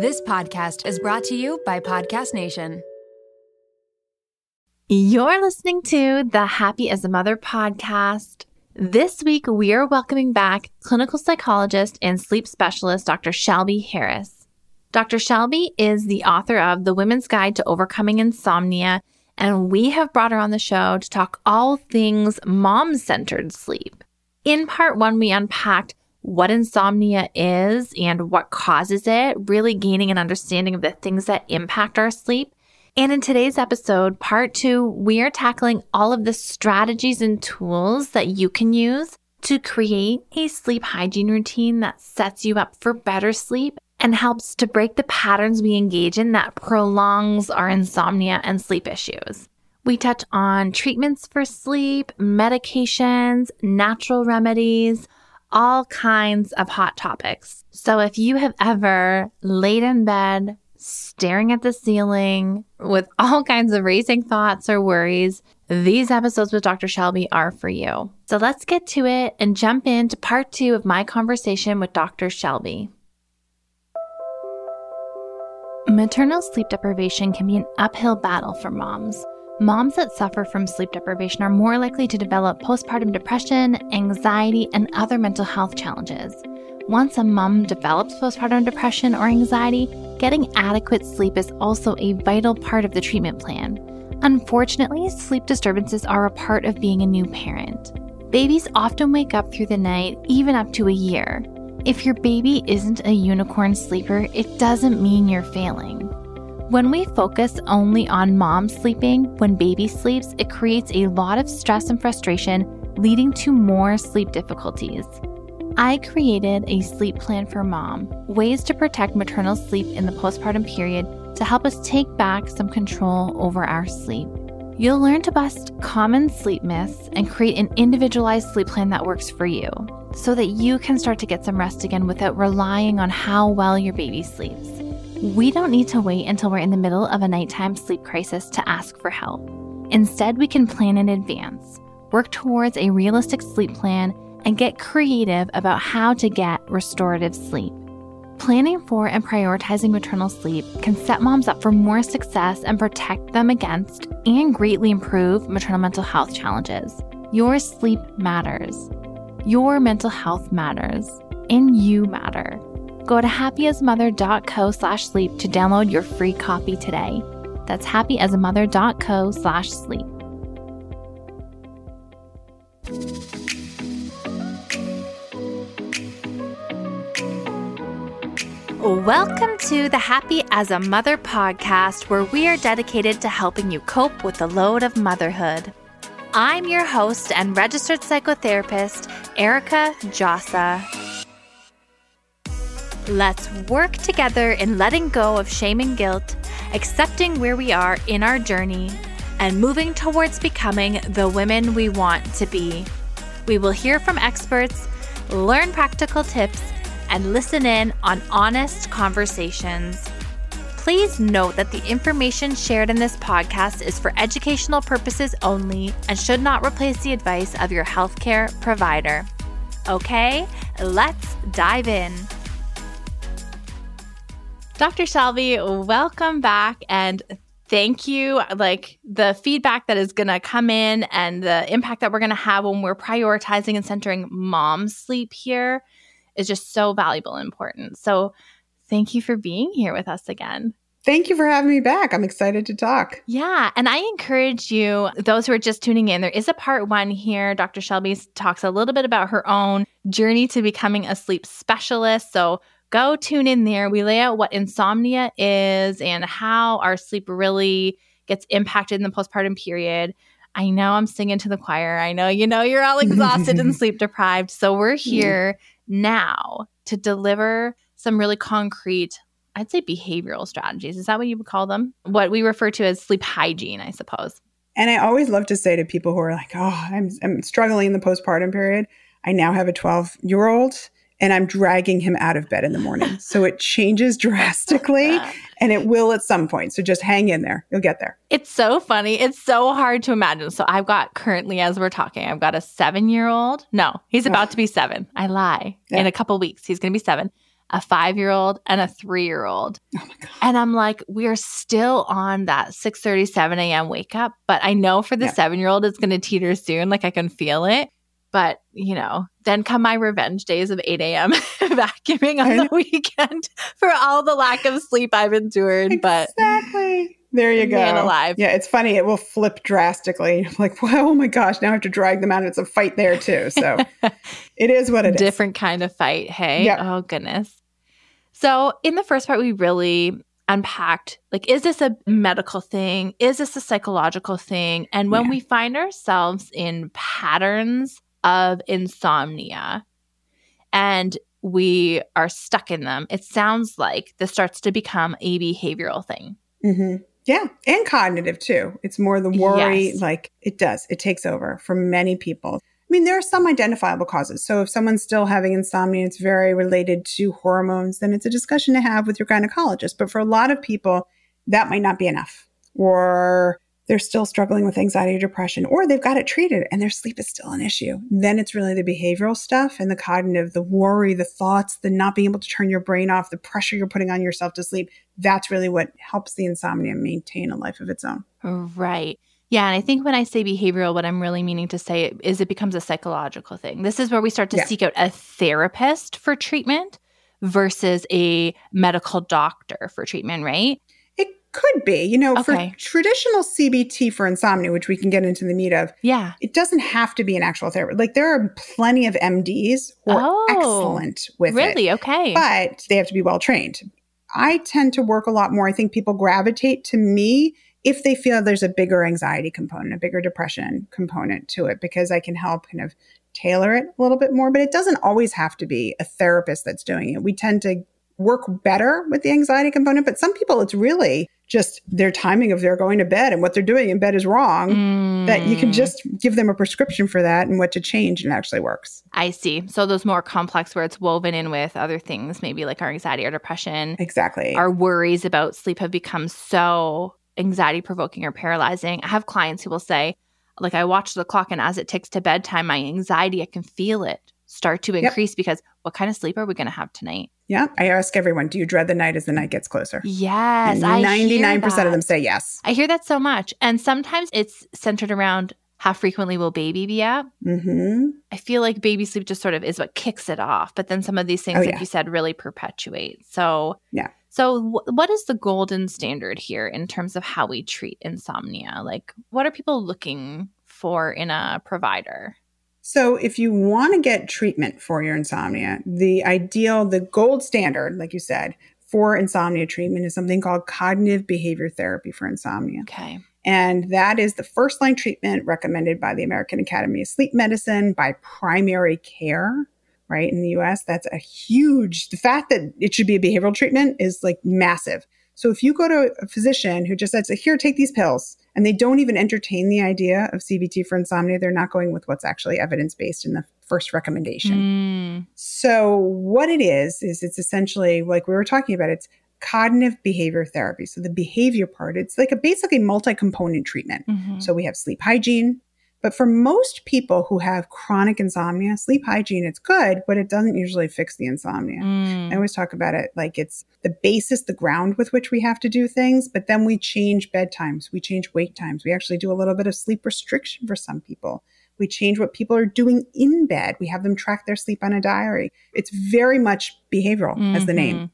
This podcast is brought to you by Podcast Nation. You're listening to the Happy as a Mother podcast. This week, we are welcoming back clinical psychologist and sleep specialist Dr. Shelby Harris. Dr. Shelby is the author of The Women's Guide to Overcoming Insomnia, and we have brought her on the show to talk all things mom centered sleep. In part one, we unpacked what insomnia is and what causes it, really gaining an understanding of the things that impact our sleep. And in today's episode, part two, we are tackling all of the strategies and tools that you can use to create a sleep hygiene routine that sets you up for better sleep and helps to break the patterns we engage in that prolongs our insomnia and sleep issues. We touch on treatments for sleep, medications, natural remedies, all kinds of hot topics. So if you have ever laid in bed, staring at the ceiling with all kinds of racing thoughts or worries, these episodes with Dr. Shelby are for you. So let's get to it and jump into part two of my conversation with Dr. Shelby. Maternal sleep deprivation can be an uphill battle for moms. Moms that suffer from sleep deprivation are more likely to develop postpartum depression, anxiety, and other mental health challenges. Once a mom develops postpartum depression or anxiety, getting adequate sleep is also a vital part of the treatment plan. Unfortunately, sleep disturbances are a part of being a new parent. Babies often wake up through the night, even up to a year. If your baby isn't a unicorn sleeper, it doesn't mean you're failing. When we focus only on mom sleeping when baby sleeps, it creates a lot of stress and frustration, leading to more sleep difficulties. I created a sleep plan for mom, ways to protect maternal sleep in the postpartum period to help us take back some control over our sleep. You'll learn to bust common sleep myths and create an individualized sleep plan that works for you so that you can start to get some rest again without relying on how well your baby sleeps. We don't need to wait until we're in the middle of a nighttime sleep crisis to ask for help. Instead, we can plan in advance, work towards a realistic sleep plan, and get creative about how to get restorative sleep. Planning for and prioritizing maternal sleep can set moms up for more success and protect them against and greatly improve maternal mental health challenges. Your sleep matters. Your mental health matters. And you matter. Go to happyasamother.co slash sleep to download your free copy today. That's happyasamother.co slash sleep. Welcome to the Happy as a Mother podcast, where we are dedicated to helping you cope with the load of motherhood. I'm your host and registered psychotherapist, Erica Djossa. Let's work together in letting go of shame and guilt, accepting where we are in our journey, and moving towards becoming the women we want to be. We will hear from experts, learn practical tips, and listen in on honest conversations. Please note that the information shared in this podcast is for educational purposes only and should not replace the advice of your healthcare provider. Okay, let's dive in. Dr. Shelby, welcome back and thank you. Like the feedback that is going to come in and the impact that we're going to have when we're prioritizing and centering mom's sleep here is just so valuable and important. So, thank you for being here with us again. Thank you for having me back. I'm excited to talk. Yeah. And I encourage you, those who are just tuning in, there is a part one here. Dr. Shelby talks a little bit about her own journey to becoming a sleep specialist. So, go tune in there. We lay out what insomnia is and how our sleep really gets impacted in the postpartum period. I know I'm singing to the choir. I know you know you're all exhausted and sleep deprived. So we're mm-hmm. here now to deliver some really concrete, I'd say behavioral strategies. Is that what you would call them? What we refer to as sleep hygiene, I suppose. And I always love to say to people who are like, oh, I'm, I'm struggling in the postpartum period. I now have a 12 year old and I'm dragging him out of bed in the morning. so it changes drastically and it will at some point. So just hang in there. You'll get there. It's so funny. It's so hard to imagine. So I've got currently, as we're talking, I've got a seven year old. No, he's oh. about to be seven. I lie. Yeah. In a couple weeks, he's going to be seven. a five year old, and a three year old. Oh. And I'm like, we're still on that 6 37 a.m. wake up. But I know for the Yeah. seven year old, it's going to teeter soon. Like I can feel it. But, you know, then come my revenge days of 8 a.m. vacuuming on the weekend for all the lack of sleep I've endured. But exactly. There you go. Alive. Yeah, it's funny. It will flip drastically. Like, well, oh my gosh, now I have to drag them out. It's a fight there too. So it is what it is. different kind of fight. Hey, Yep. oh goodness. So in the first part, we really unpacked like, is this a medical thing? Is this a psychological thing? And when Yeah. we find ourselves in patterns of insomnia and we are stuck in them, it sounds like this starts to become a behavioral thing. hmm Yeah, and cognitive too. It's more the worry, Yes. like it does. It takes over for many people. I mean, there are some identifiable causes. So if someone's still having insomnia, it's very related to hormones, then it's a discussion to have with your gynecologist. But for a lot of people, that might not be enough. Or they're still struggling with anxiety or depression, or they've got it treated and their sleep is still an issue. Then it's really the behavioral stuff and the cognitive, the worry, the thoughts, the not being able to turn your brain off, the pressure you're putting on yourself to sleep. That's really what helps the insomnia maintain a life of its own. Oh, right. Yeah. And I think when I say behavioral, what I'm really meaning to say is it becomes a psychological thing. This is where we start to Yeah. seek out a therapist for treatment versus a medical doctor for treatment, right? Could be, you know, Okay. for traditional CBT for insomnia, which we can get into the meat of, Yeah. it doesn't have to be an actual therapist. Like there are plenty of MDs who are Oh, excellent with it. Really? Okay. but they have to be well trained. I tend to work a lot more. I think people gravitate to me if they feel there's a bigger anxiety component, a bigger depression component to it, because I can help kind of tailor it a little bit more. But it doesn't always have to be a therapist that's doing it. We tend to work better with the anxiety component, but some people it's really just their timing of their going to bed and what they're doing in bed is wrong. That you can Mm, just give them a prescription for that and what to change, and it actually works. I see. So those more complex where it's woven in with other things, maybe like our anxiety or depression, Exactly. our worries about sleep have become so anxiety provoking or paralyzing. I have clients who will say, like, I watch the clock and as it ticks to bedtime, my anxiety, I can feel it start to Yep. increase because what kind of sleep are we going to have tonight? Yeah. I ask everyone, do you dread the night as the night gets closer? Yes. And I hear 99% of them say yes. I hear that so much. And sometimes it's centered around how frequently will baby be up? hmm I feel like baby sleep just sort of is what kicks it off. But then some of these things, Oh, like yeah. you said, really perpetuate. So, Yeah. So, wh- what is the golden standard here in terms of how we treat insomnia? Like, what are people looking for in a provider? So, if you want to get treatment for your insomnia, the ideal, the gold standard, like you said, for insomnia treatment is something called cognitive behavior therapy for insomnia. Okay. And that is the first line treatment recommended by the American Academy of Sleep Medicine by primary care, right? In the US, that's a huge, the fact that it should be a behavioral treatment is like massive. So if you go to a physician who just says, here, take these pills, and they don't even entertain the idea of CBT for insomnia, they're not going with what's actually evidence based in the first recommendation. Mm, So what it is is it's essentially like we were talking about. It's cognitive behavior therapy. So the behavior part, it's like a basically multi-component treatment. mhm. So we have sleep hygiene, but for most people who have chronic insomnia, sleep hygiene it's good, but it doesn't usually fix the insomnia. Mm. I always talk about it like it's the basis, the ground with which we have to do things, but then we change bedtimes, we change wake times. We actually do a little bit of sleep restriction for some people. We change what people are doing in bed. We have them track their sleep on a diary. It's very much behavioral as the name. Mhm.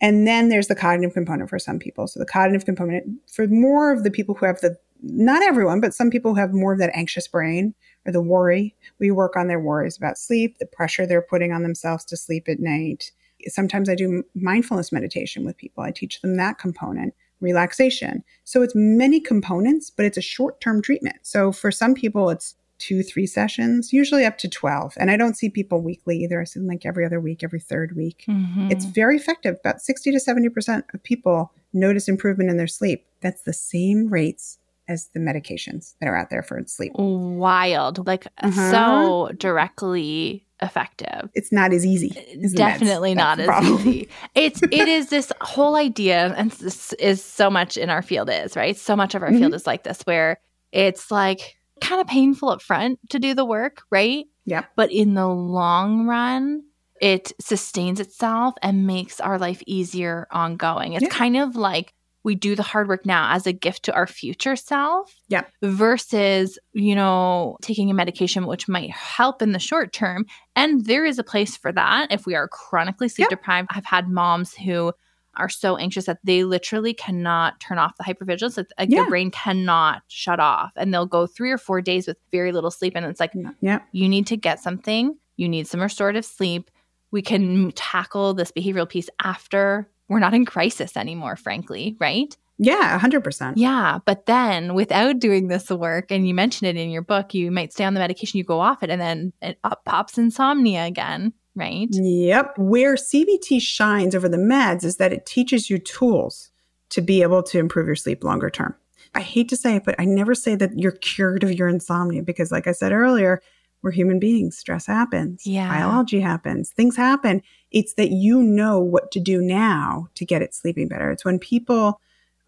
And then there's the cognitive component for some people. So the cognitive component for more of the people who have the, not everyone, but some people who have more of that anxious brain or the worry. We work on their worries about sleep, the pressure they're putting on themselves to sleep at night. Sometimes I do mindfulness meditation with people. I teach them that component, relaxation. So it's many components, but it's a short term treatment. So for some people, it's two, three sessions, usually up to 12. And I don't see people weekly either. I see them like every other week, every third week. Mhm. It's very effective. About 60 to 70% of people notice improvement in their sleep. That's the same rates as the medications that are out there for sleep. wild, like Uh-huh. so directly effective. It's not as easy. as the meds. Definitely not as problem. easy. It's it is this whole idea, and this is so much in our field is right. So much of our Mm-hmm. field is like this, where it's like kind of painful up front to do the work, right? Yeah. But in the long run, it sustains itself and makes our life easier ongoing. It's Yeah. kind of like we do the hard work now as a gift to our future self Yeah. versus, you know, taking a medication which might help in the short term. And there is a place for that if we are chronically sleep Yeah. deprived. I've had moms who are so anxious that they literally cannot turn off the hypervigilance. It's like Yeah. their brain cannot shut off. And they'll go three or four days with very little sleep. And it's like, Yeah. you need to get something, you need some restorative sleep. We can tackle this behavioral piece after we're not in crisis anymore, frankly, right? Yeah. 100%. Yeah. But then without doing this work, and you mentioned it in your book, you might stay on the medication, you go off it, and then it up pops insomnia again, right? Yep. Where CBT shines over the meds is that it teaches you tools to be able to improve your sleep longer term. I hate to say it, but I never say that you're cured of your insomnia because, like I said earlier, we're human beings. Stress happens. Yeah. Biology happens. Things happen. It's that you know what to do now to get it sleeping better. It's when people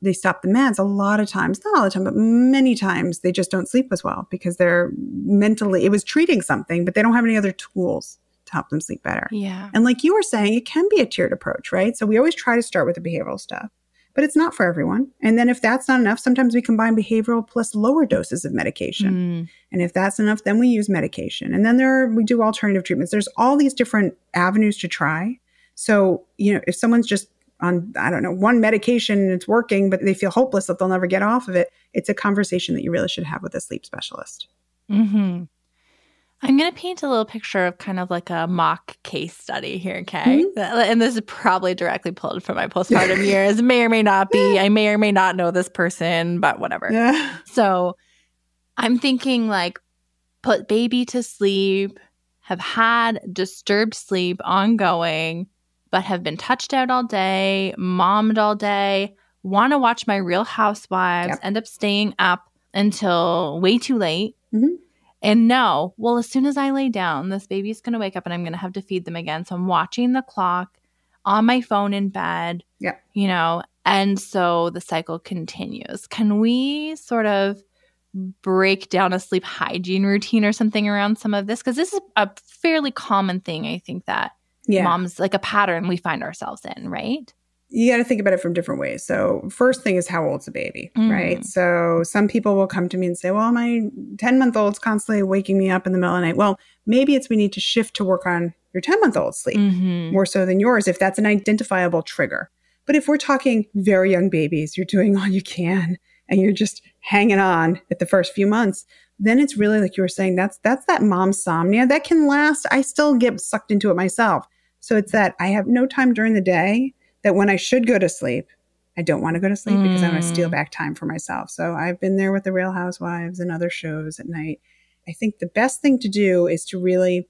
they stop the meds a lot of times, not all the time, but many times they just don't sleep as well because they're mentally it was treating something, but they don't have any other tools to help them sleep better. Yeah. And like you were saying, it can be a tiered approach, right? So we always try to start with the behavioral stuff, but it's not for everyone. And then if that's not enough, sometimes we combine behavioral plus lower doses of medication. Mm. And if that's enough, then we use medication. And then there are, we do alternative treatments. There's all these different avenues to try. So, you know, if someone's just on, I don't know, one medication and it's working, but they feel hopeless that they'll never get off of it, it's a conversation that you really should have with a sleep specialist. hmm I'm going to paint a little picture of kind of like a mock case study here, okay? And this is probably directly pulled from my postpartum years. May or may not be. I may or may not know this person, but whatever. Yeah. So I'm thinking like put baby to sleep, have had disturbed sleep ongoing, but have been touched out all day, mommed all day, want to watch my real housewives, Yep. end up staying up until way too late. Mhm. And no, well, as soon as I lay down, this baby's going to wake up and I'm going to have to feed them again. So I'm watching the clock on my phone in bed, Yep. you know, and so the cycle continues. Can we sort of break down a sleep hygiene routine or something around some of this? Because this is a fairly common thing, I think, that Yeah. moms like a pattern we find ourselves in, right? You got to think about it from different ways. So, first thing is how old's the baby, Mm. right? So, some people will come to me and say, Well, my 10 month old's constantly waking me up in the middle of the night. Well, maybe it's we need to shift to work on your 10 month old's sleep Mm-hmm. more so than yours if that's an identifiable trigger. But if we're talking very young babies, you're doing all you can and you're just hanging on at the first few months, then it's really like you were saying, that's that's that mom somnia that can last. I still get sucked into it myself. So it's that I have no time during the day that when I should go to sleep, I don't want to go to sleep because I want to steal Mm. back time for myself. So I've been there with the Real Housewives and other shows at night. I think the best thing to do is to really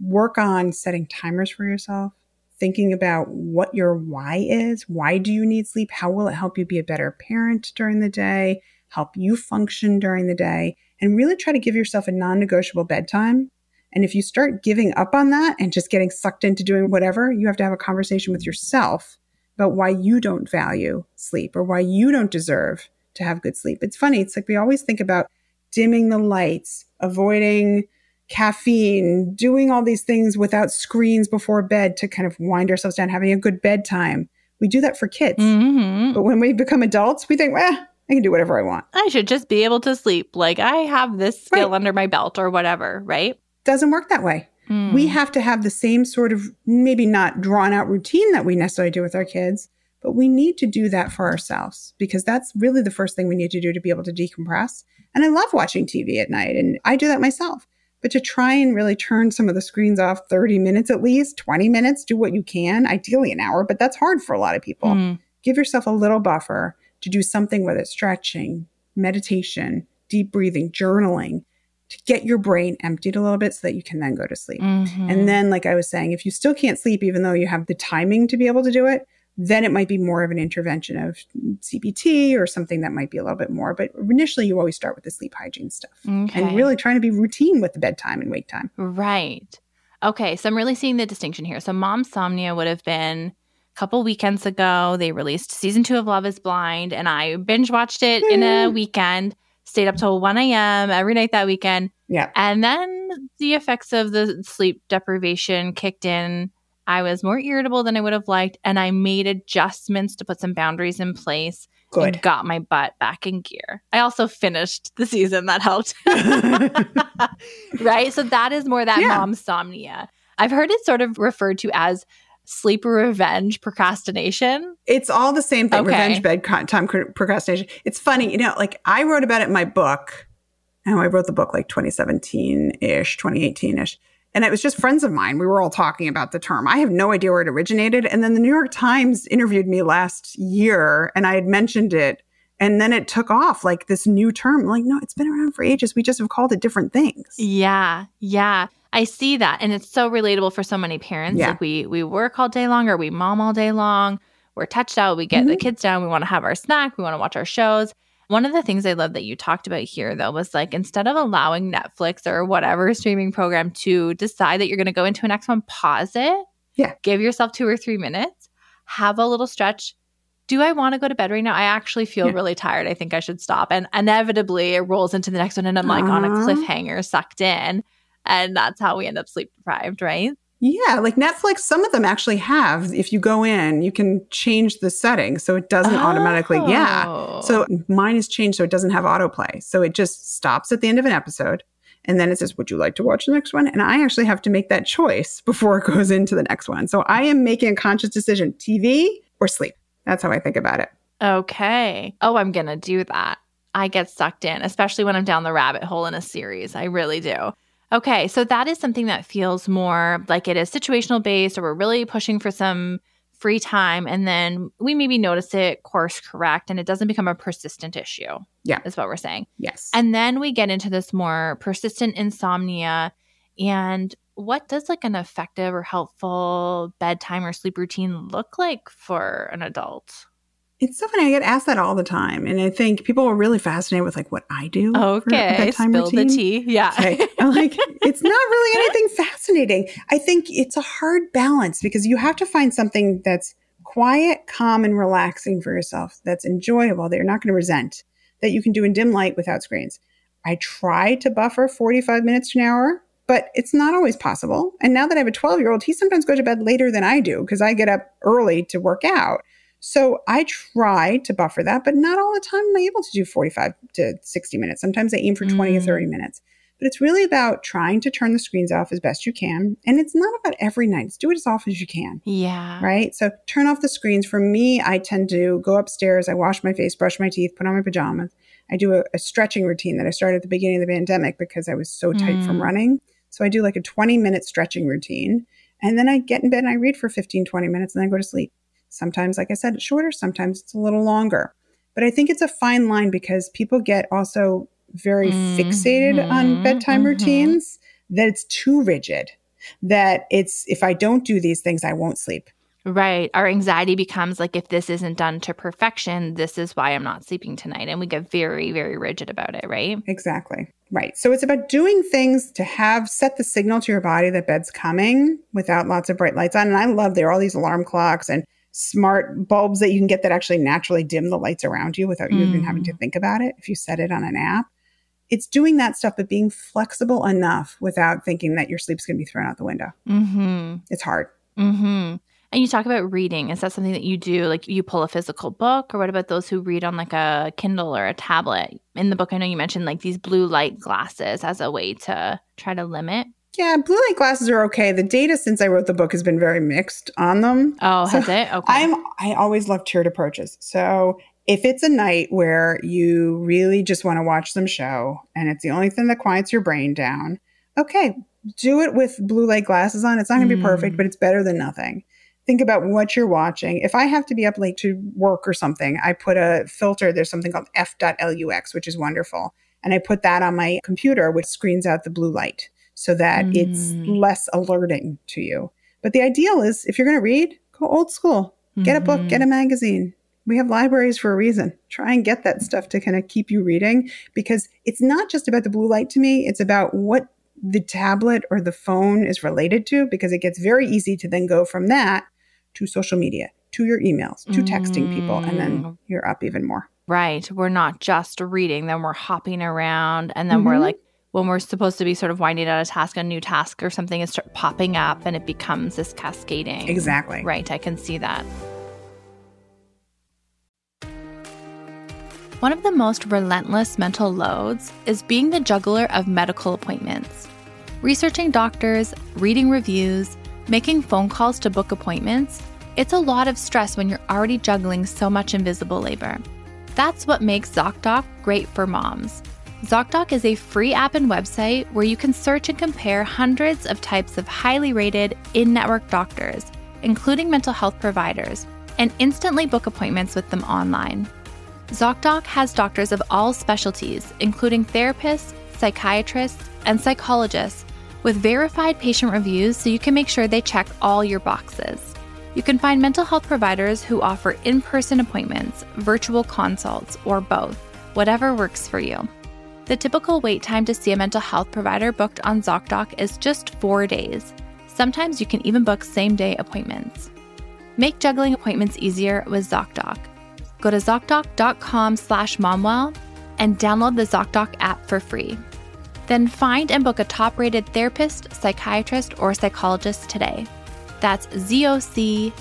work on setting timers for yourself, thinking about what your why is. Why do you need sleep? How will it help you be a better parent during the day, help you function during the day, and really try to give yourself a non negotiable bedtime. And if you start giving up on that and just getting sucked into doing whatever, you have to have a conversation with yourself about why you don't value sleep or why you don't deserve to have good sleep. It's funny. It's like we always think about dimming the lights, avoiding caffeine, doing all these things without screens before bed to kind of wind ourselves down, having a good bedtime. We do that for kids. Mm-hmm. But when we become adults, we think, well, I can do whatever I want. I should just be able to sleep. Like I have this skill Right. under my belt or whatever, right? Doesn't work that way. We Mm. have to have the same sort of maybe not drawn out routine that we necessarily do with our kids, but we need to do that for ourselves because that's really the first thing we need to do to be able to decompress. And I love watching TV at night and I do that myself. But to try and really turn some of the screens off 30 minutes at least, 20 minutes, do what you can, ideally an hour, but that's hard for a lot of people. Mm. Give yourself a little buffer to do something, whether it's stretching, meditation, deep breathing, journaling, to get your brain emptied a little bit so that you can then go to sleep. Mhm. And then, like I was saying, if you still can't sleep, even though you have the timing to be able to do it, then it might be more of an intervention of CBT or something that might be a little bit more. But initially, you always start with the sleep hygiene stuff Okay. and really trying to be routine with the bedtime and wake time. Right. Okay. So I'm really seeing the distinction here. So Mom Somnia would have been a couple weekends ago. They released season two of Love is Blind, and I binge watched it in a Mm. weekend, stayed up till 1 a.m. every night that weekend. Yeah. And then the effects of the sleep deprivation kicked in. I was more irritable than I would have liked, and I made adjustments to put some boundaries in place Good. and got my butt back in gear. I also finished the season that helped. right? So that is more that Yeah. momsomnia. I've heard it sort of referred to as sleep revenge procrastination. It's all the same thing. Okay. Revenge bedtime cr- procrastination. It's funny, you know, like I wrote about it in my book. Oh, I wrote the book like 2017 ish, 2018 ish. And it was just friends of mine. We were all talking about the term. I have no idea where it originated. And then the New York Times interviewed me last year and I had mentioned it. And then it took off like this new term. Like, no, it's been around for ages. We just have called it different things. Yeah, yeah. I see that. And it's so relatable for so many parents. Yeah. Like we we work all day long or we mom all day long. We're touched out. We get the Mhm. kids down. We want to have our snack. We want to watch our shows. One of the things I love that you talked about here, though, was like instead of allowing Netflix or whatever streaming program to decide that you're going to go into a next one, pause it. Yeah. Give yourself two or three minutes, have a little stretch. Do I want to go to bed right now? I actually feel Yeah. really tired. I think I should stop. And inevitably, it rolls into the next one, and I'm like on a cliffhanger, sucked in. And that's how we end up sleep deprived, right? Yeah, like Netflix, some of them actually have, if you go in, you can change the setting so it doesn't automatically, yeah. Oh. So mine is changed so it doesn't have autoplay. So it just stops at the end of an episode. And then it says, Would you like to watch the next one? And I actually have to make that choice before it goes into the next one. So I am making a conscious decision TV or sleep. That's how I think about it. Okay. Oh, I'm going to do that. I get sucked in, especially when I'm down the rabbit hole in a series. I really do. Okay. So that is something that feels more like it is situational based, or we're really pushing for some free time. And then we maybe notice it, course correct, and it doesn't become a persistent issue. Yeah. Is what we're saying. Yes. And then we get into this more persistent insomnia. And what does like an effective or helpful bedtime or sleep routine look like for an adult? It's so funny. I get asked that all the time. And I think people are really fascinated with like what I do. Okay, bedtime spill the routine. tea. Yeah. Okay. I'm like, it's not really anything fascinating. I think it's a hard balance because you have to find something that's quiet, calm, and relaxing for yourself, that's enjoyable, that you're not going to resent, that you can do in dim light without screens. I try to buffer 45 minutes to an hour, but it's not always possible. And now that I have a 12 year old, he sometimes goes to bed later than I do because I get up early to work out. So I try to buffer that, but not all the time am I able to do 45 to 60 minutes. Sometimes I aim for 20 or Mm. 30 minutes. But it's really about trying to turn the screens off as best you can. And it's not about every night. It's do it as often as you can. Yeah. Right. So turn off the screens. For me, I tend to go upstairs, I wash my face, brush my teeth, put on my pajamas. I do a, a stretching routine that I started at the beginning of the pandemic because I was so tight from Mm. running. So I do like a 20 minute stretching routine. And then I get in bed and I read for 15, 20 minutes and then I go to sleep. Sometimes, like I said, it's shorter, sometimes it's a little longer. But I think it's a fine line because people get also very fixated on bedtime mhm. routines that it's too rigid, that it's if I don't do these things, I won't sleep. Right. Our anxiety becomes like, if this isn't done to perfection, this is why I'm not sleeping tonight. And we get very, very rigid about it, right? Exactly. Right. So it's about doing things to have set the signal to your body that bed's coming without lots of bright lights on. And I love there are all these alarm clocks and smart bulbs that you can get that actually naturally dim the lights around you without you even having to think about it if you set it on an app. It's doing that stuff, but being flexible enough without thinking that your sleep's going to be thrown out the window. Mm-hmm. It's hard. Mm-hmm. And you talk about reading. Is that something that you do? Like you pull a physical book, or what about those who read on like a Kindle or a tablet? In the book, I know you mentioned like these blue light glasses as a way to try to limit. Yeah, blue light glasses are okay. The data since I wrote the book has been very mixed on them. Oh, So has it? Okay. I'm I always love tiered approaches. So if it's a night where you really just want to watch some show and it's the only thing that quiets your brain down, okay, do it with blue light glasses on. It's not going to be perfect, Mm. but it's better than nothing. Think about what you're watching. If I have to be up late to work or something, I put a filter. There's something called f.lux, which is wonderful. And I put that on my computer, which screens out the blue light so that it's Mm. less alerting to you. But the ideal is if you're going to read, go old school. Get a book, get a magazine. We have libraries for a reason. Try and get that stuff to kind of keep you reading because it's not just about the blue light to me, it's about what the tablet or the phone is related to because it gets very easy to then go from that to social media, to your emails, to texting people, and then Mm. you're up even more. Right. We're not just reading, then we're hopping around, and then we're Mhm. like when we're supposed to be sort of winding down a task, a new task or something is start popping up and it becomes this cascading. Exactly. Right. I can see that. One of the most relentless mental loads is being the juggler of medical appointments. Researching doctors, reading reviews, making phone calls to book appointments, it's a lot of stress when you're already juggling so much invisible labor. That's what makes ZocDoc great for moms. ZocDoc is a free app and website where you can search and compare hundreds of types of highly rated in network doctors, including mental health providers, and instantly book appointments with them online. ZocDoc has doctors of all specialties, including therapists, psychiatrists, and psychologists, with verified patient reviews so you can make sure they check all your boxes. You can find mental health providers who offer in person appointments, virtual consults, or both, whatever works for you. The typical wait time to see a mental health provider booked on ZocDoc is just four days. Sometimes you can even book same day appointments. Make juggling appointments easier with ZocDoc. Go to ZocDoc.com slash momwell and download the ZocDoc app for free. Then find and book a top rated therapist, psychiatrist, or psychologist today. That's zocdoc.com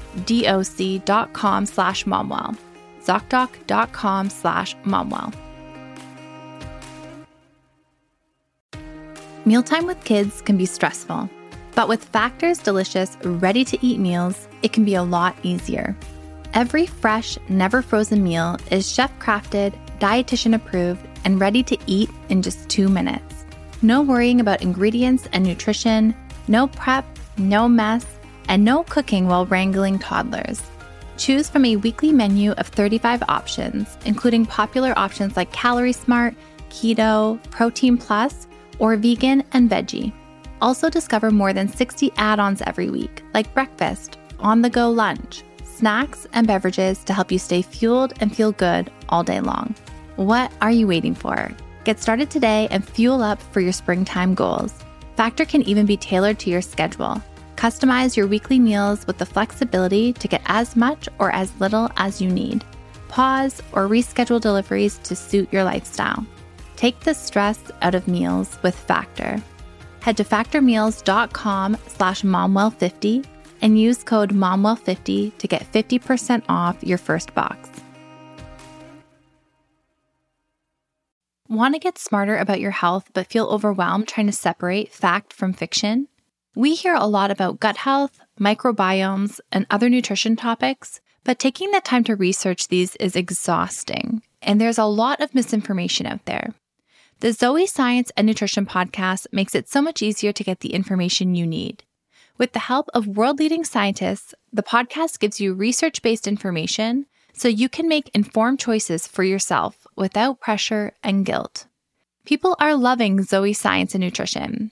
slash momwell. ZocDoc.com slash momwell. Mealtime with kids can be stressful, but with Factor's delicious, ready to eat meals, it can be a lot easier. Every fresh, never frozen meal is chef crafted, dietitian approved, and ready to eat in just two minutes. No worrying about ingredients and nutrition, no prep, no mess, and no cooking while wrangling toddlers. Choose from a weekly menu of 35 options, including popular options like Calorie Smart, Keto, Protein Plus, or Vegan and Veggie. Also, discover more than 60 add ons every week, like breakfast, on the go lunch, snacks, and beverages to help you stay fueled and feel good all day long. What are you waiting for? Get started today and fuel up for your springtime goals. Factor can even be tailored to your schedule. Customize your weekly meals with the flexibility to get as much or as little as you need. Pause or reschedule deliveries to suit your lifestyle. Take the stress out of meals with Factor. Head to factormeals.com slash momwell50 and use code momwell50 to get 50% off your first box. Want to get smarter about your health but feel overwhelmed trying to separate fact from fiction? We hear a lot about gut health, microbiomes, and other nutrition topics, but taking the time to research these is exhausting, and there's a lot of misinformation out there. The Zoe Science and Nutrition podcast makes it so much easier to get the information you need. With the help of world leading scientists, the podcast gives you research based information so you can make informed choices for yourself without pressure and guilt. People are loving Zoe Science and Nutrition.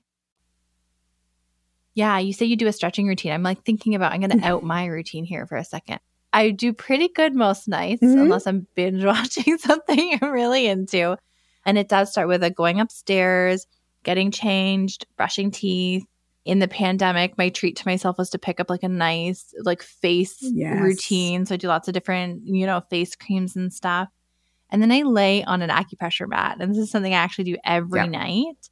Yeah, you say you do a stretching routine. I'm like thinking about, I'm going to out my routine here for a second. I do pretty good most nights, mm-hmm. unless I'm binge watching something I'm really into. And it does start with a going upstairs, getting changed, brushing teeth. In the pandemic, my treat to myself was to pick up like a nice like face yes. routine. So I do lots of different, you know, face creams and stuff. And then I lay on an acupressure mat. And this is something I actually do every night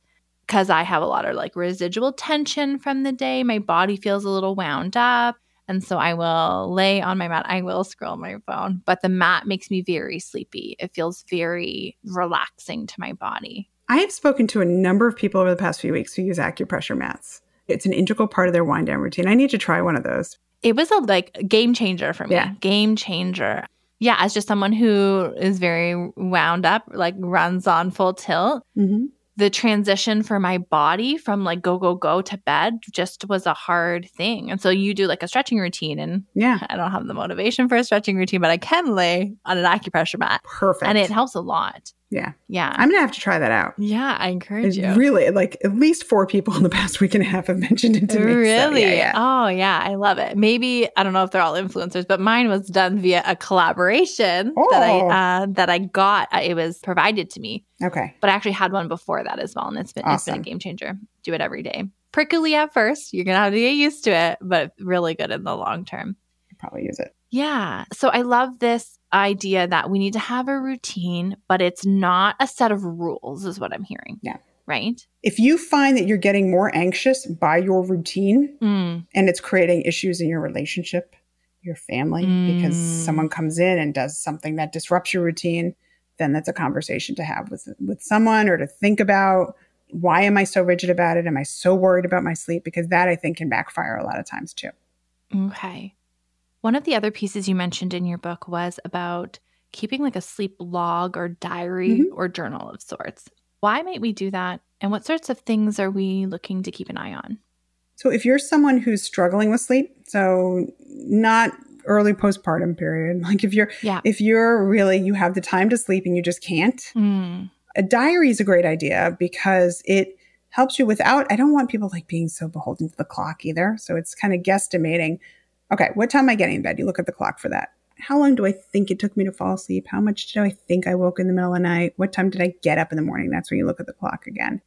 because I have a lot of like residual tension from the day. My body feels a little wound up. And so I will lay on my mat. I will scroll my phone, but the mat makes me very sleepy. It feels very relaxing to my body. I have spoken to a number of people over the past few weeks who use acupressure mats. It's an integral part of their wind down routine. I need to try one of those. It was a like game changer for me. Yeah. Game changer. Yeah, as just someone who is very wound up, like runs on full tilt. Mm-hmm the transition for my body from like go go go to bed just was a hard thing. And so you do like a stretching routine and yeah. I don't have the motivation for a stretching routine but i can lay on an acupressure mat. Perfect. And it helps a lot Yeah. Yeah. I'm going to have to try that out. yeah, I encourage you. really like at least four people in the past week and a half have mentioned it to me. so, Really? yeah, yeah. Oh, yeah. I love it. Maybe I don't know if they're all influencers, but mine was done via a collaboration that Oh. I uh, that I got. Uh, It was provided to me, Okay. but I actually had one before that as well, and it's been it's been a game changer. Do it every day. Prickly at first, you're gonna have to get used to it, but really good in the long term. I'll probably use it. Yeah. So I love this idea that we need to have a routine, but it's not a set of rules, is what I'm hearing. Yeah. Right? If you find that you're getting more anxious by your routine Mm. and it's creating issues in your relationship, your family, because Mm. someone comes in and does something that disrupts your routine, then that's a conversation to have with with someone or to think about why am I so rigid about it? Am I so worried about my sleep? Because that I think can backfire a lot of times too. Okay. One of the other pieces you mentioned in your book was about keeping like a sleep log or diary Mhm. or journal of sorts. Why might we do that? And what sorts of things are we looking to keep an eye on? So if you're someone who's struggling with sleep, so not early postpartum period, like if you're Yeah. if you're really you have the time to sleep and you just can't, Mm. a diary is a great idea because it helps you without I don't want people like being so beholden to the clock either. So it's kind of guesstimating, okay, what time am I getting in bed? You look at the clock for that. How long do I think it took me to fall asleep? How much do I think I woke in the middle of the night? What time did I get up in the morning? That's when you look at the clock again.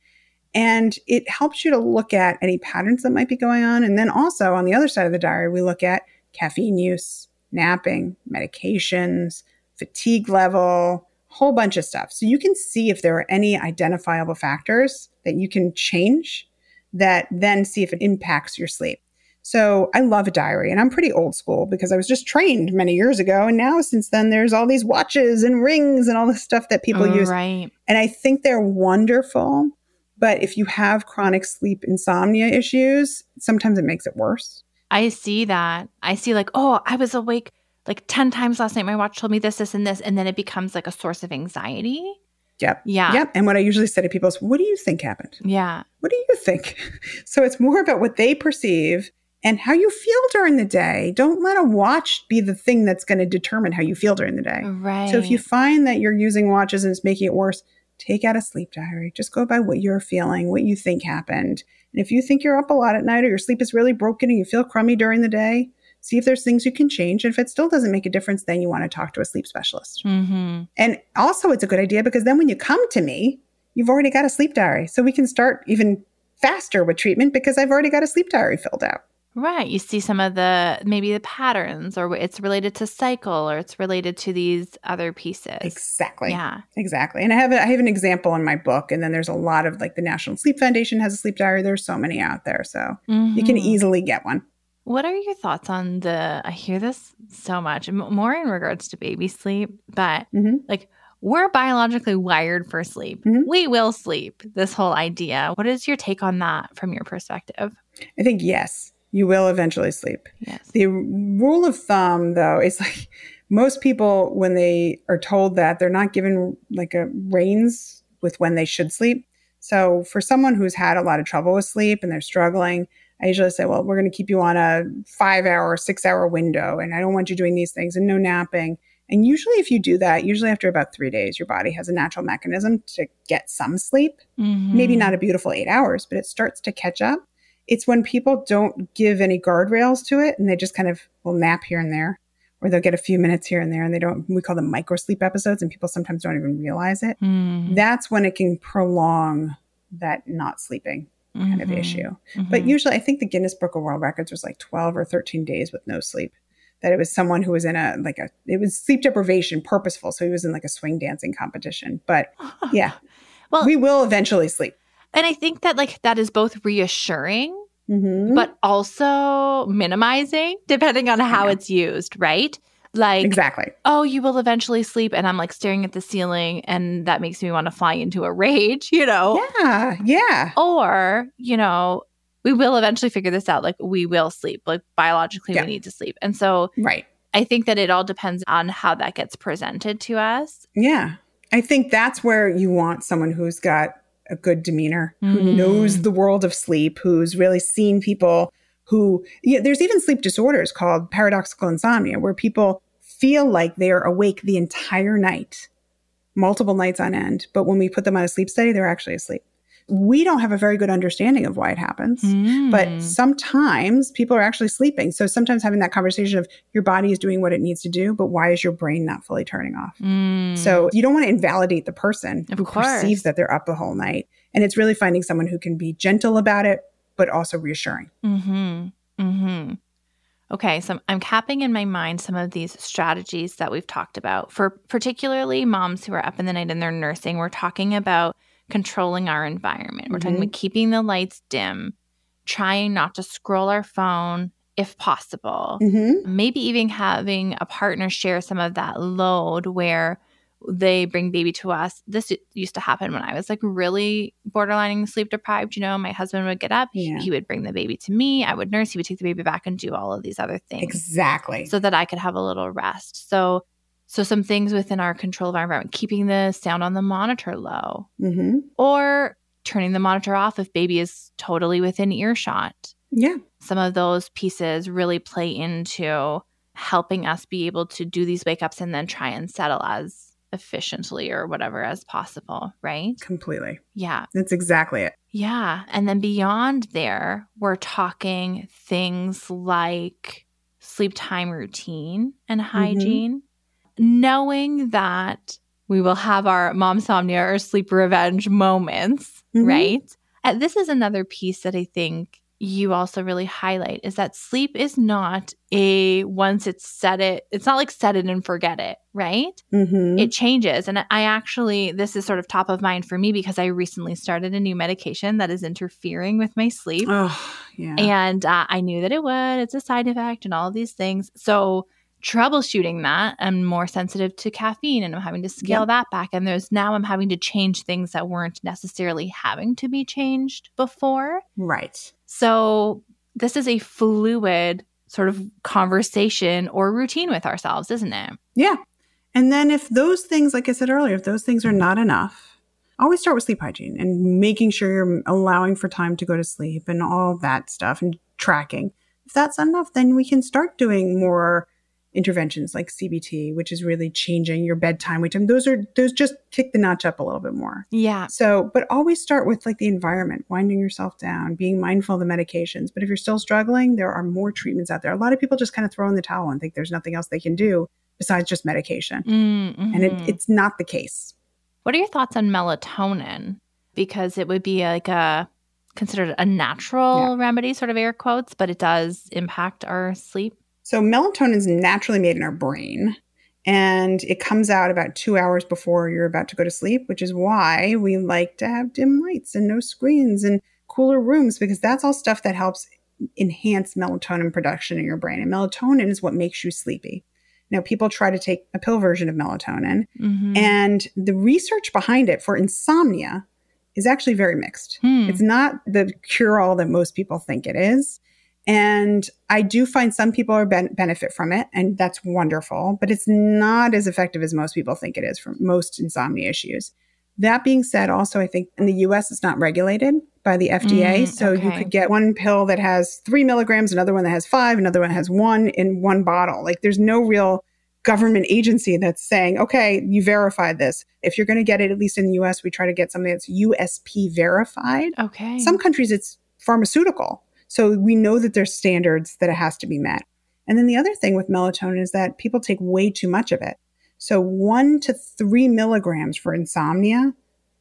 And it helps you to look at any patterns that might be going on. And then also on the other side of the diary, we look at caffeine use, napping, medications, fatigue level, whole bunch of stuff. So you can see if there are any identifiable factors that you can change that then see if it impacts your sleep. So I love a diary and I'm pretty old school because I was just trained many years ago. And now since then, there's all these watches and rings and all this stuff that people oh, use. Right. And I think they're wonderful. But if you have chronic sleep insomnia issues, sometimes it makes it worse. I see that. I see like, oh, I was awake like 10 times last night. My watch told me this, this, and this. And then it becomes like a source of anxiety. Yep. Yeah. Yep. And what I usually say to people is, what do you think happened? Yeah. What do you think? So it's more about what they perceive and how you feel during the day. Don't let a watch be the thing that's going to determine how you feel during the day. Right. So if you find that you're using watches and it's making it worse, take out a sleep diary. Just go by what you're feeling, what you think happened. And if you think you're up a lot at night or your sleep is really broken and you feel crummy during the day, see if there's things you can change. And if it still doesn't make a difference, then you want to talk to a sleep specialist. hmm And also, it's a good idea because then when you come to me, you've already got a sleep diary. So we can start even faster with treatment because I've already got a sleep diary filled out. Right. You see some of the maybe the patterns, or it's related to cycle, or it's related to these other pieces. Exactly. Yeah. Exactly. And I have a, I have an example in my book, and then there's a lot of like the National Sleep Foundation has a sleep diary. There's so many out there, so you can Mhm. easily get one. What are your thoughts on the? I hear this so much, m- more in regards to baby sleep, but Mhm. like we're biologically wired for sleep. Mhm. We will sleep. This whole idea. What is your take on that from your perspective? I think yes, you will eventually sleep. Yes. The rule of thumb, though, is like most people when they are told that they're not given like a reins with when they should sleep. So for someone who's had a lot of trouble with sleep and they're struggling, I usually say, well, we're going to keep you on a five hour, six hour window, and I don't want you doing these things and no napping. And usually, if you do that, usually after about three days, your body has a natural mechanism to get some sleep. Maybe Mhm. not a beautiful eight hours, but it starts to catch up. It's when people don't give any guardrails to it and they just kind of will nap here and there, or they'll get a few minutes here and there and they don't, we call them micro sleep episodes, and people sometimes don't even realize it. Mm. That's when it can prolong that not sleeping kind of Mhm. issue. But Mhm. usually, I think the Guinness Book of World Records was like 12 or 13 days with no sleep. That it was someone who was in a, like a, it was sleep deprivation, purposeful. So he was in like a swing dancing competition. But yeah, well, we will eventually sleep. And I think that like that is both reassuring Mhm. but also minimizing depending on how Yeah. it's used, right? Like, exactly. oh, you will eventually sleep. And I'm like staring at the ceiling, and that makes me want to fly into a rage, you know? Yeah. Yeah. Or, you know, we will eventually figure this out. Like, we will sleep. Like, biologically, Yeah. we need to sleep. And so Right. I think that it all depends on how that gets presented to us. Yeah. I think that's where you want someone who's got a good demeanor, who Mm. knows the world of sleep, who's really seen people who, yeah, there's even sleep disorders called paradoxical insomnia, where people feel like they are awake the entire night multiple nights on end. But when we put them on a sleep study, they're actually asleep. We don't have a very good understanding of why it happens, Mm. but sometimes people are actually sleeping. So sometimes having that conversation of your body is doing what it needs to do, but why is your brain not fully turning off? Mm. So you don't want to invalidate the person Of who course. perceives that they're up the whole night. And it's really finding someone who can be gentle about it, but also reassuring. Mm-hmm. Mm-hmm. Okay, so I'm- I'm capping in my mind some of these strategies that we've talked about. For particularly moms who are up in the night and they're nursing, we're talking about controlling our environment. We're talking Mhm. about keeping the lights dim, trying not to scroll our phone if possible. Mm-hmm. Maybe even having a partner share some of that load where they bring baby to us. This used to happen when I was like really borderlining sleep deprived. You know, my husband would get up, Yeah. he would bring the baby to me, I would nurse, he would take the baby back and do all of these other things Exactly. so that I could have a little rest. So, so some things within our control of our environment, keeping the sound on the monitor low, mm-hmm. or turning the monitor off if baby is totally within earshot Yeah. some of those pieces really play into helping us be able to do these wake ups and then try and settle as efficiently or whatever as possible, right? Completely. Yeah. That's exactly it. Yeah. And then beyond there, we're talking things like sleep time routine and hygiene, knowing that we will have our momsomnia or sleep revenge moments, Mhm. right? And this is another piece that I think you also really highlight is that sleep is not a once it's set it, it's not like set it and forget it, right? Mm-hmm. it changes. And I actually, this is sort of top of mind for me because I recently started a new medication that is interfering with my sleep. oh, yeah. And uh, I knew that it would, it's a side effect and all these things. So, troubleshooting that, I'm more sensitive to caffeine and I'm having to scale Yep. that back. And there's now I'm having to change things that weren't necessarily having to be changed before. right. So, this is a fluid sort of conversation or routine with ourselves, isn't it? Yeah. And then if those things, like I said earlier, if those things are not enough, always start with sleep hygiene and making sure you're allowing for time to go to sleep and all that stuff and tracking. If that's enough, then we can start doing more interventions like CBT, which is really changing your bedtime routine. Those are those just kick the notch up a little bit more. Yeah. So, but always start with like the environment, winding yourself down, being mindful of the medications. But if you're still struggling, there are more treatments out there. A lot of people just kind of throw in the towel and think there's nothing else they can do besides just medication. Mm, And it, it's not the case. What are your thoughts on melatonin? Because it would be like a considered a natural remedy, sort of air quotes, but it does impact our sleep. So, melatonin is naturally made in our brain and it comes out about two hours before you're about to go to sleep, which is why we like to have dim lights and no screens and cooler rooms because that's all stuff that helps enhance melatonin production in your brain. And melatonin is what makes you sleepy. Now, people try to take a pill version of melatonin, Mhm. and the research behind it for insomnia is actually very mixed. Hmm. It's not the cure all that most people think it is. And I do find some people are ben- benefit from it, and that's wonderful, but it's not as effective as most people think it is for most insomnia issues. That being said, also, I think in the US, it's not regulated by the FDA. Mm, so you could get one pill that has three milligrams, another one that has five, another one has one in one bottle. Like there's no real government agency that's saying, okay, you verified this. If you're going to get it, at least in the US, we try to get something that's USP verified. okay. Some countries it's pharmaceutical. So we know that there's standards that it has to be met. And then the other thing with melatonin is that people take way too much of it. So one to three milligrams for insomnia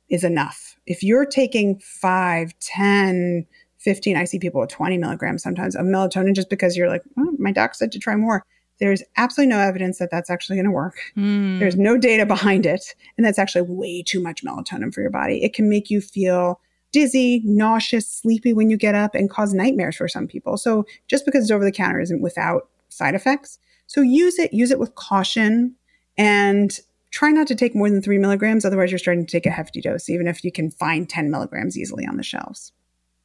is enough. If you're taking five, 10, 15, I see people with 20 milligrams sometimes of melatonin just because you're like, oh, my doc said to try more. There's absolutely no evidence that that's actually going to work. Hmm. There's no data behind it. And that's actually way too much melatonin for your body. It can make you feel dizzy, nauseous, sleepy when you get up, and cause nightmares for some people. So just because it's over the counter isn't without side effects. So use it, use it with caution, and try not to take more than three milligrams. Otherwise, you're starting to take a hefty dose, even if you can find 10 milligrams easily on the shelves.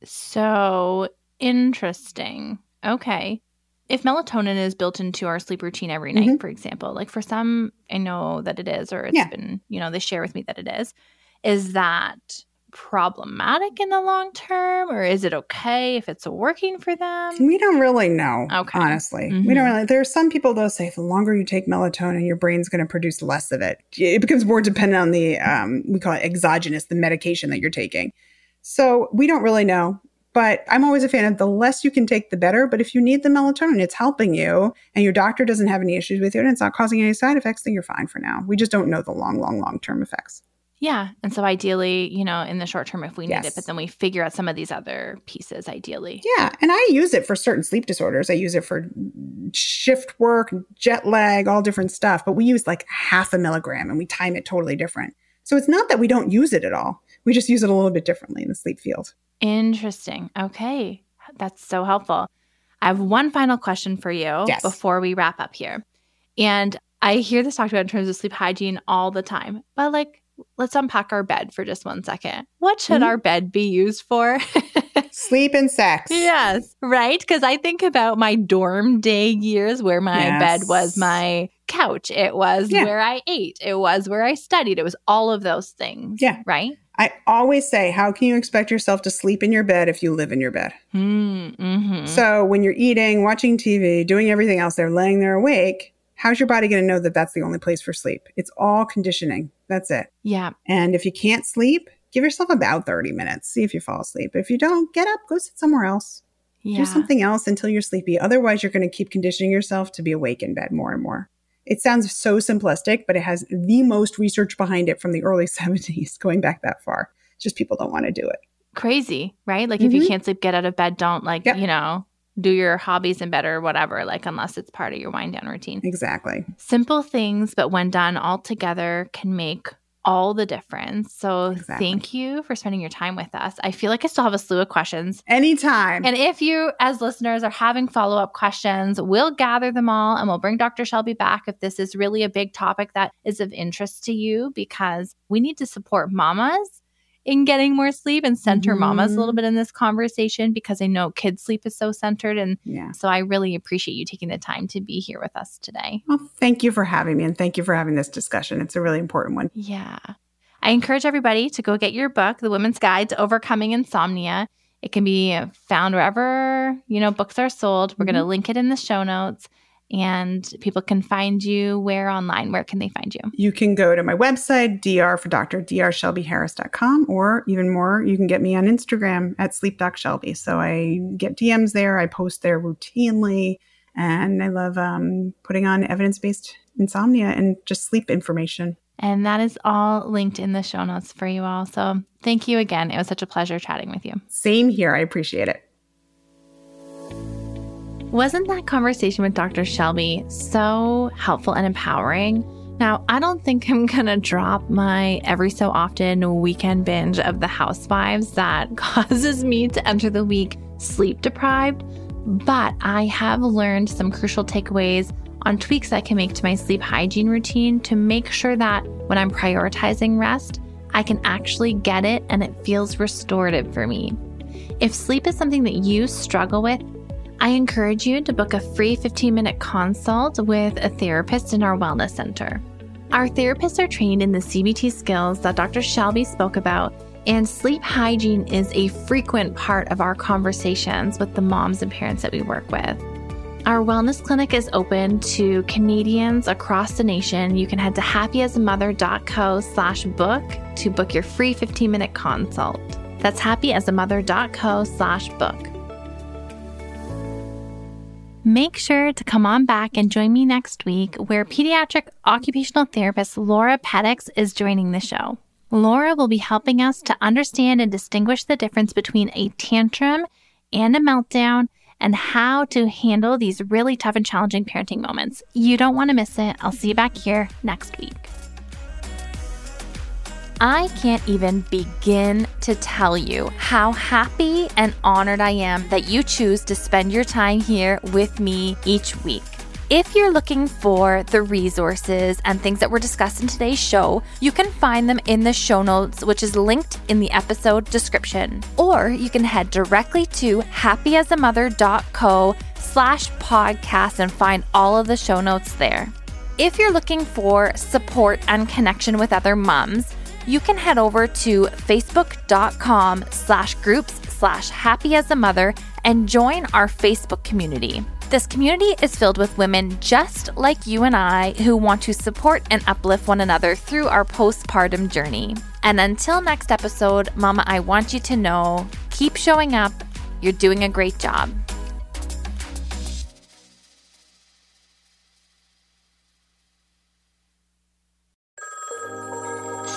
So interesting. Okay. If melatonin is built into our sleep routine every night, Mhm. for example, like for some, I know that it is, or it's Yeah. been, you know, they share with me that it is, is that problematic in the long term or is it okay if it's working for them? We don't really know, Okay. honestly. Mhm. We don't really. There are some people though say the longer you take melatonin, your brain's going to produce less of it. It becomes more dependent on the um, we call it exogenous, the medication that you're taking. So we don't really know. But I'm always a fan of the less you can take, the better. But if you need the melatonin, it's helping you, and your doctor doesn't have any issues with it, and it's not causing any side effects, then you're fine for now. We just don't know the long, long, long term effects. Yeah. And so ideally, you know, in the short term if we need it, but then we figure out some of these other pieces ideally. Yeah, and I use it for certain sleep disorders. I use it for shift work, jet lag, all different stuff. But we use like half a milligram and we time it totally different. So it's not that we don't use it at all. We just use it a little bit differently in the sleep field. Interesting. Okay. That's so helpful. I have one final question for you Yes. before we wrap up here. And I hear this talked about in terms of sleep hygiene all the time, but like, let's unpack our bed for just one second. What should Mhm. our bed be used for? Sleep and sex. yes, right? Because I think about my dorm day years where my Yes. bed was my couch, it was Yeah. where I ate, it was where I studied, it was all of those things. Yeah. Right? I always say, how can you expect yourself to sleep in your bed if you live in your bed? Hmm. Mm-hmm. So when you're eating, watching TV, doing everything else, they're laying there awake. How's your body going to know that that's the only place for sleep? It's all conditioning. That's it. yeah. And if you can't sleep, give yourself about 30 minutes. See if you fall asleep. If you don't, get up, go sit somewhere else. Yeah. Do something else until you're sleepy. Otherwise, you're going to keep conditioning yourself to be awake in bed more and more. It sounds so simplistic, but it has the most research behind it from the early 70s, going back that far. Just people don't want to do it. crazy, right? Like if you Mhm. can't sleep, get out of bed. Don't like, Yep. you know, do your hobbies in bed or whatever, like unless it's part of your wind down routine. Exactly. Simple things, but when done all together can make all the difference. So Exactly. thank you for spending your time with us. I feel like I still have a slew of questions. Anytime. And if you, as listeners, are having follow up questions, we'll gather them all and we'll bring Dr. Shelby back if this is really a big topic that is of interest to you because we need to support mamas in getting more sleep and center mamas a little Mhm. bit in this conversation because I know kids' sleep is so centered. And yeah. so I really appreciate you taking the time to be here with us today. Well, thank you for having me and thank you for having this discussion. It's a really important one. Yeah. I encourage everybody to go get your book, The Women's Guide to Overcoming Insomnia. It can be found wherever, you know, books are sold. We're going to link it in the show notes and people can find you where online. Where can they find you? You can go to my website, dr for Dr. drshelbyharris.com, or even more, you can get me on Instagram at sleepdocshelby. So I get DMs there, I post there routinely, and I love um, putting on evidence based insomnia and just sleep information. And that is all linked in the show notes for you all. So thank you again. It was such a pleasure chatting with you. Same here. I appreciate it. Wasn't that conversation with Dr. Shelby so helpful and empowering? Now, I don't think I'm going to drop my every so often weekend binge of The Housewives that causes me to enter the week sleep deprived, but I have learned some crucial takeaways on tweaks I can make to my sleep hygiene routine to make sure that when I'm prioritizing rest, I can actually get it and it feels restorative for me. If sleep is something that you struggle with, I encourage you to book a free 15 minute consult with a therapist in our wellness center. Our therapists are trained in the CBT skills that Dr. Shelby spoke about, and sleep hygiene is a frequent part of our conversations with the moms and parents that we work with. Our wellness clinic is open to Canadians across the nation. You can head to happyasamother.co slash book to book your free 15 minute consult. That's happyasamother.co slash book. Make sure to come on back and join me next week where pediatric occupational therapist Laura Petix is joining the show. Laura will be helping us to understand and distinguish the difference between a tantrum and a meltdown and how to handle these really tough and challenging parenting moments. You don't want to miss it. I'll see you back here next week. I can't even begin to tell you how happy and honored I am that you choose to spend your time here with me each week. If you're looking for the resources and things that were discussed in today's show, you can find them in the show notes, which is linked in the episode description. Or you can head directly to happyasamother.co slash podcast and find all of the show notes there. If you're looking for support and connection with other moms, you can head over to facebook.com slash groups slash happy as a mother and join our Facebook community. This community is filled with women just like you and I who want to support and uplift one another through our postpartum journey. And until next episode, Mama, I want you to know keep showing up. You're doing a great job.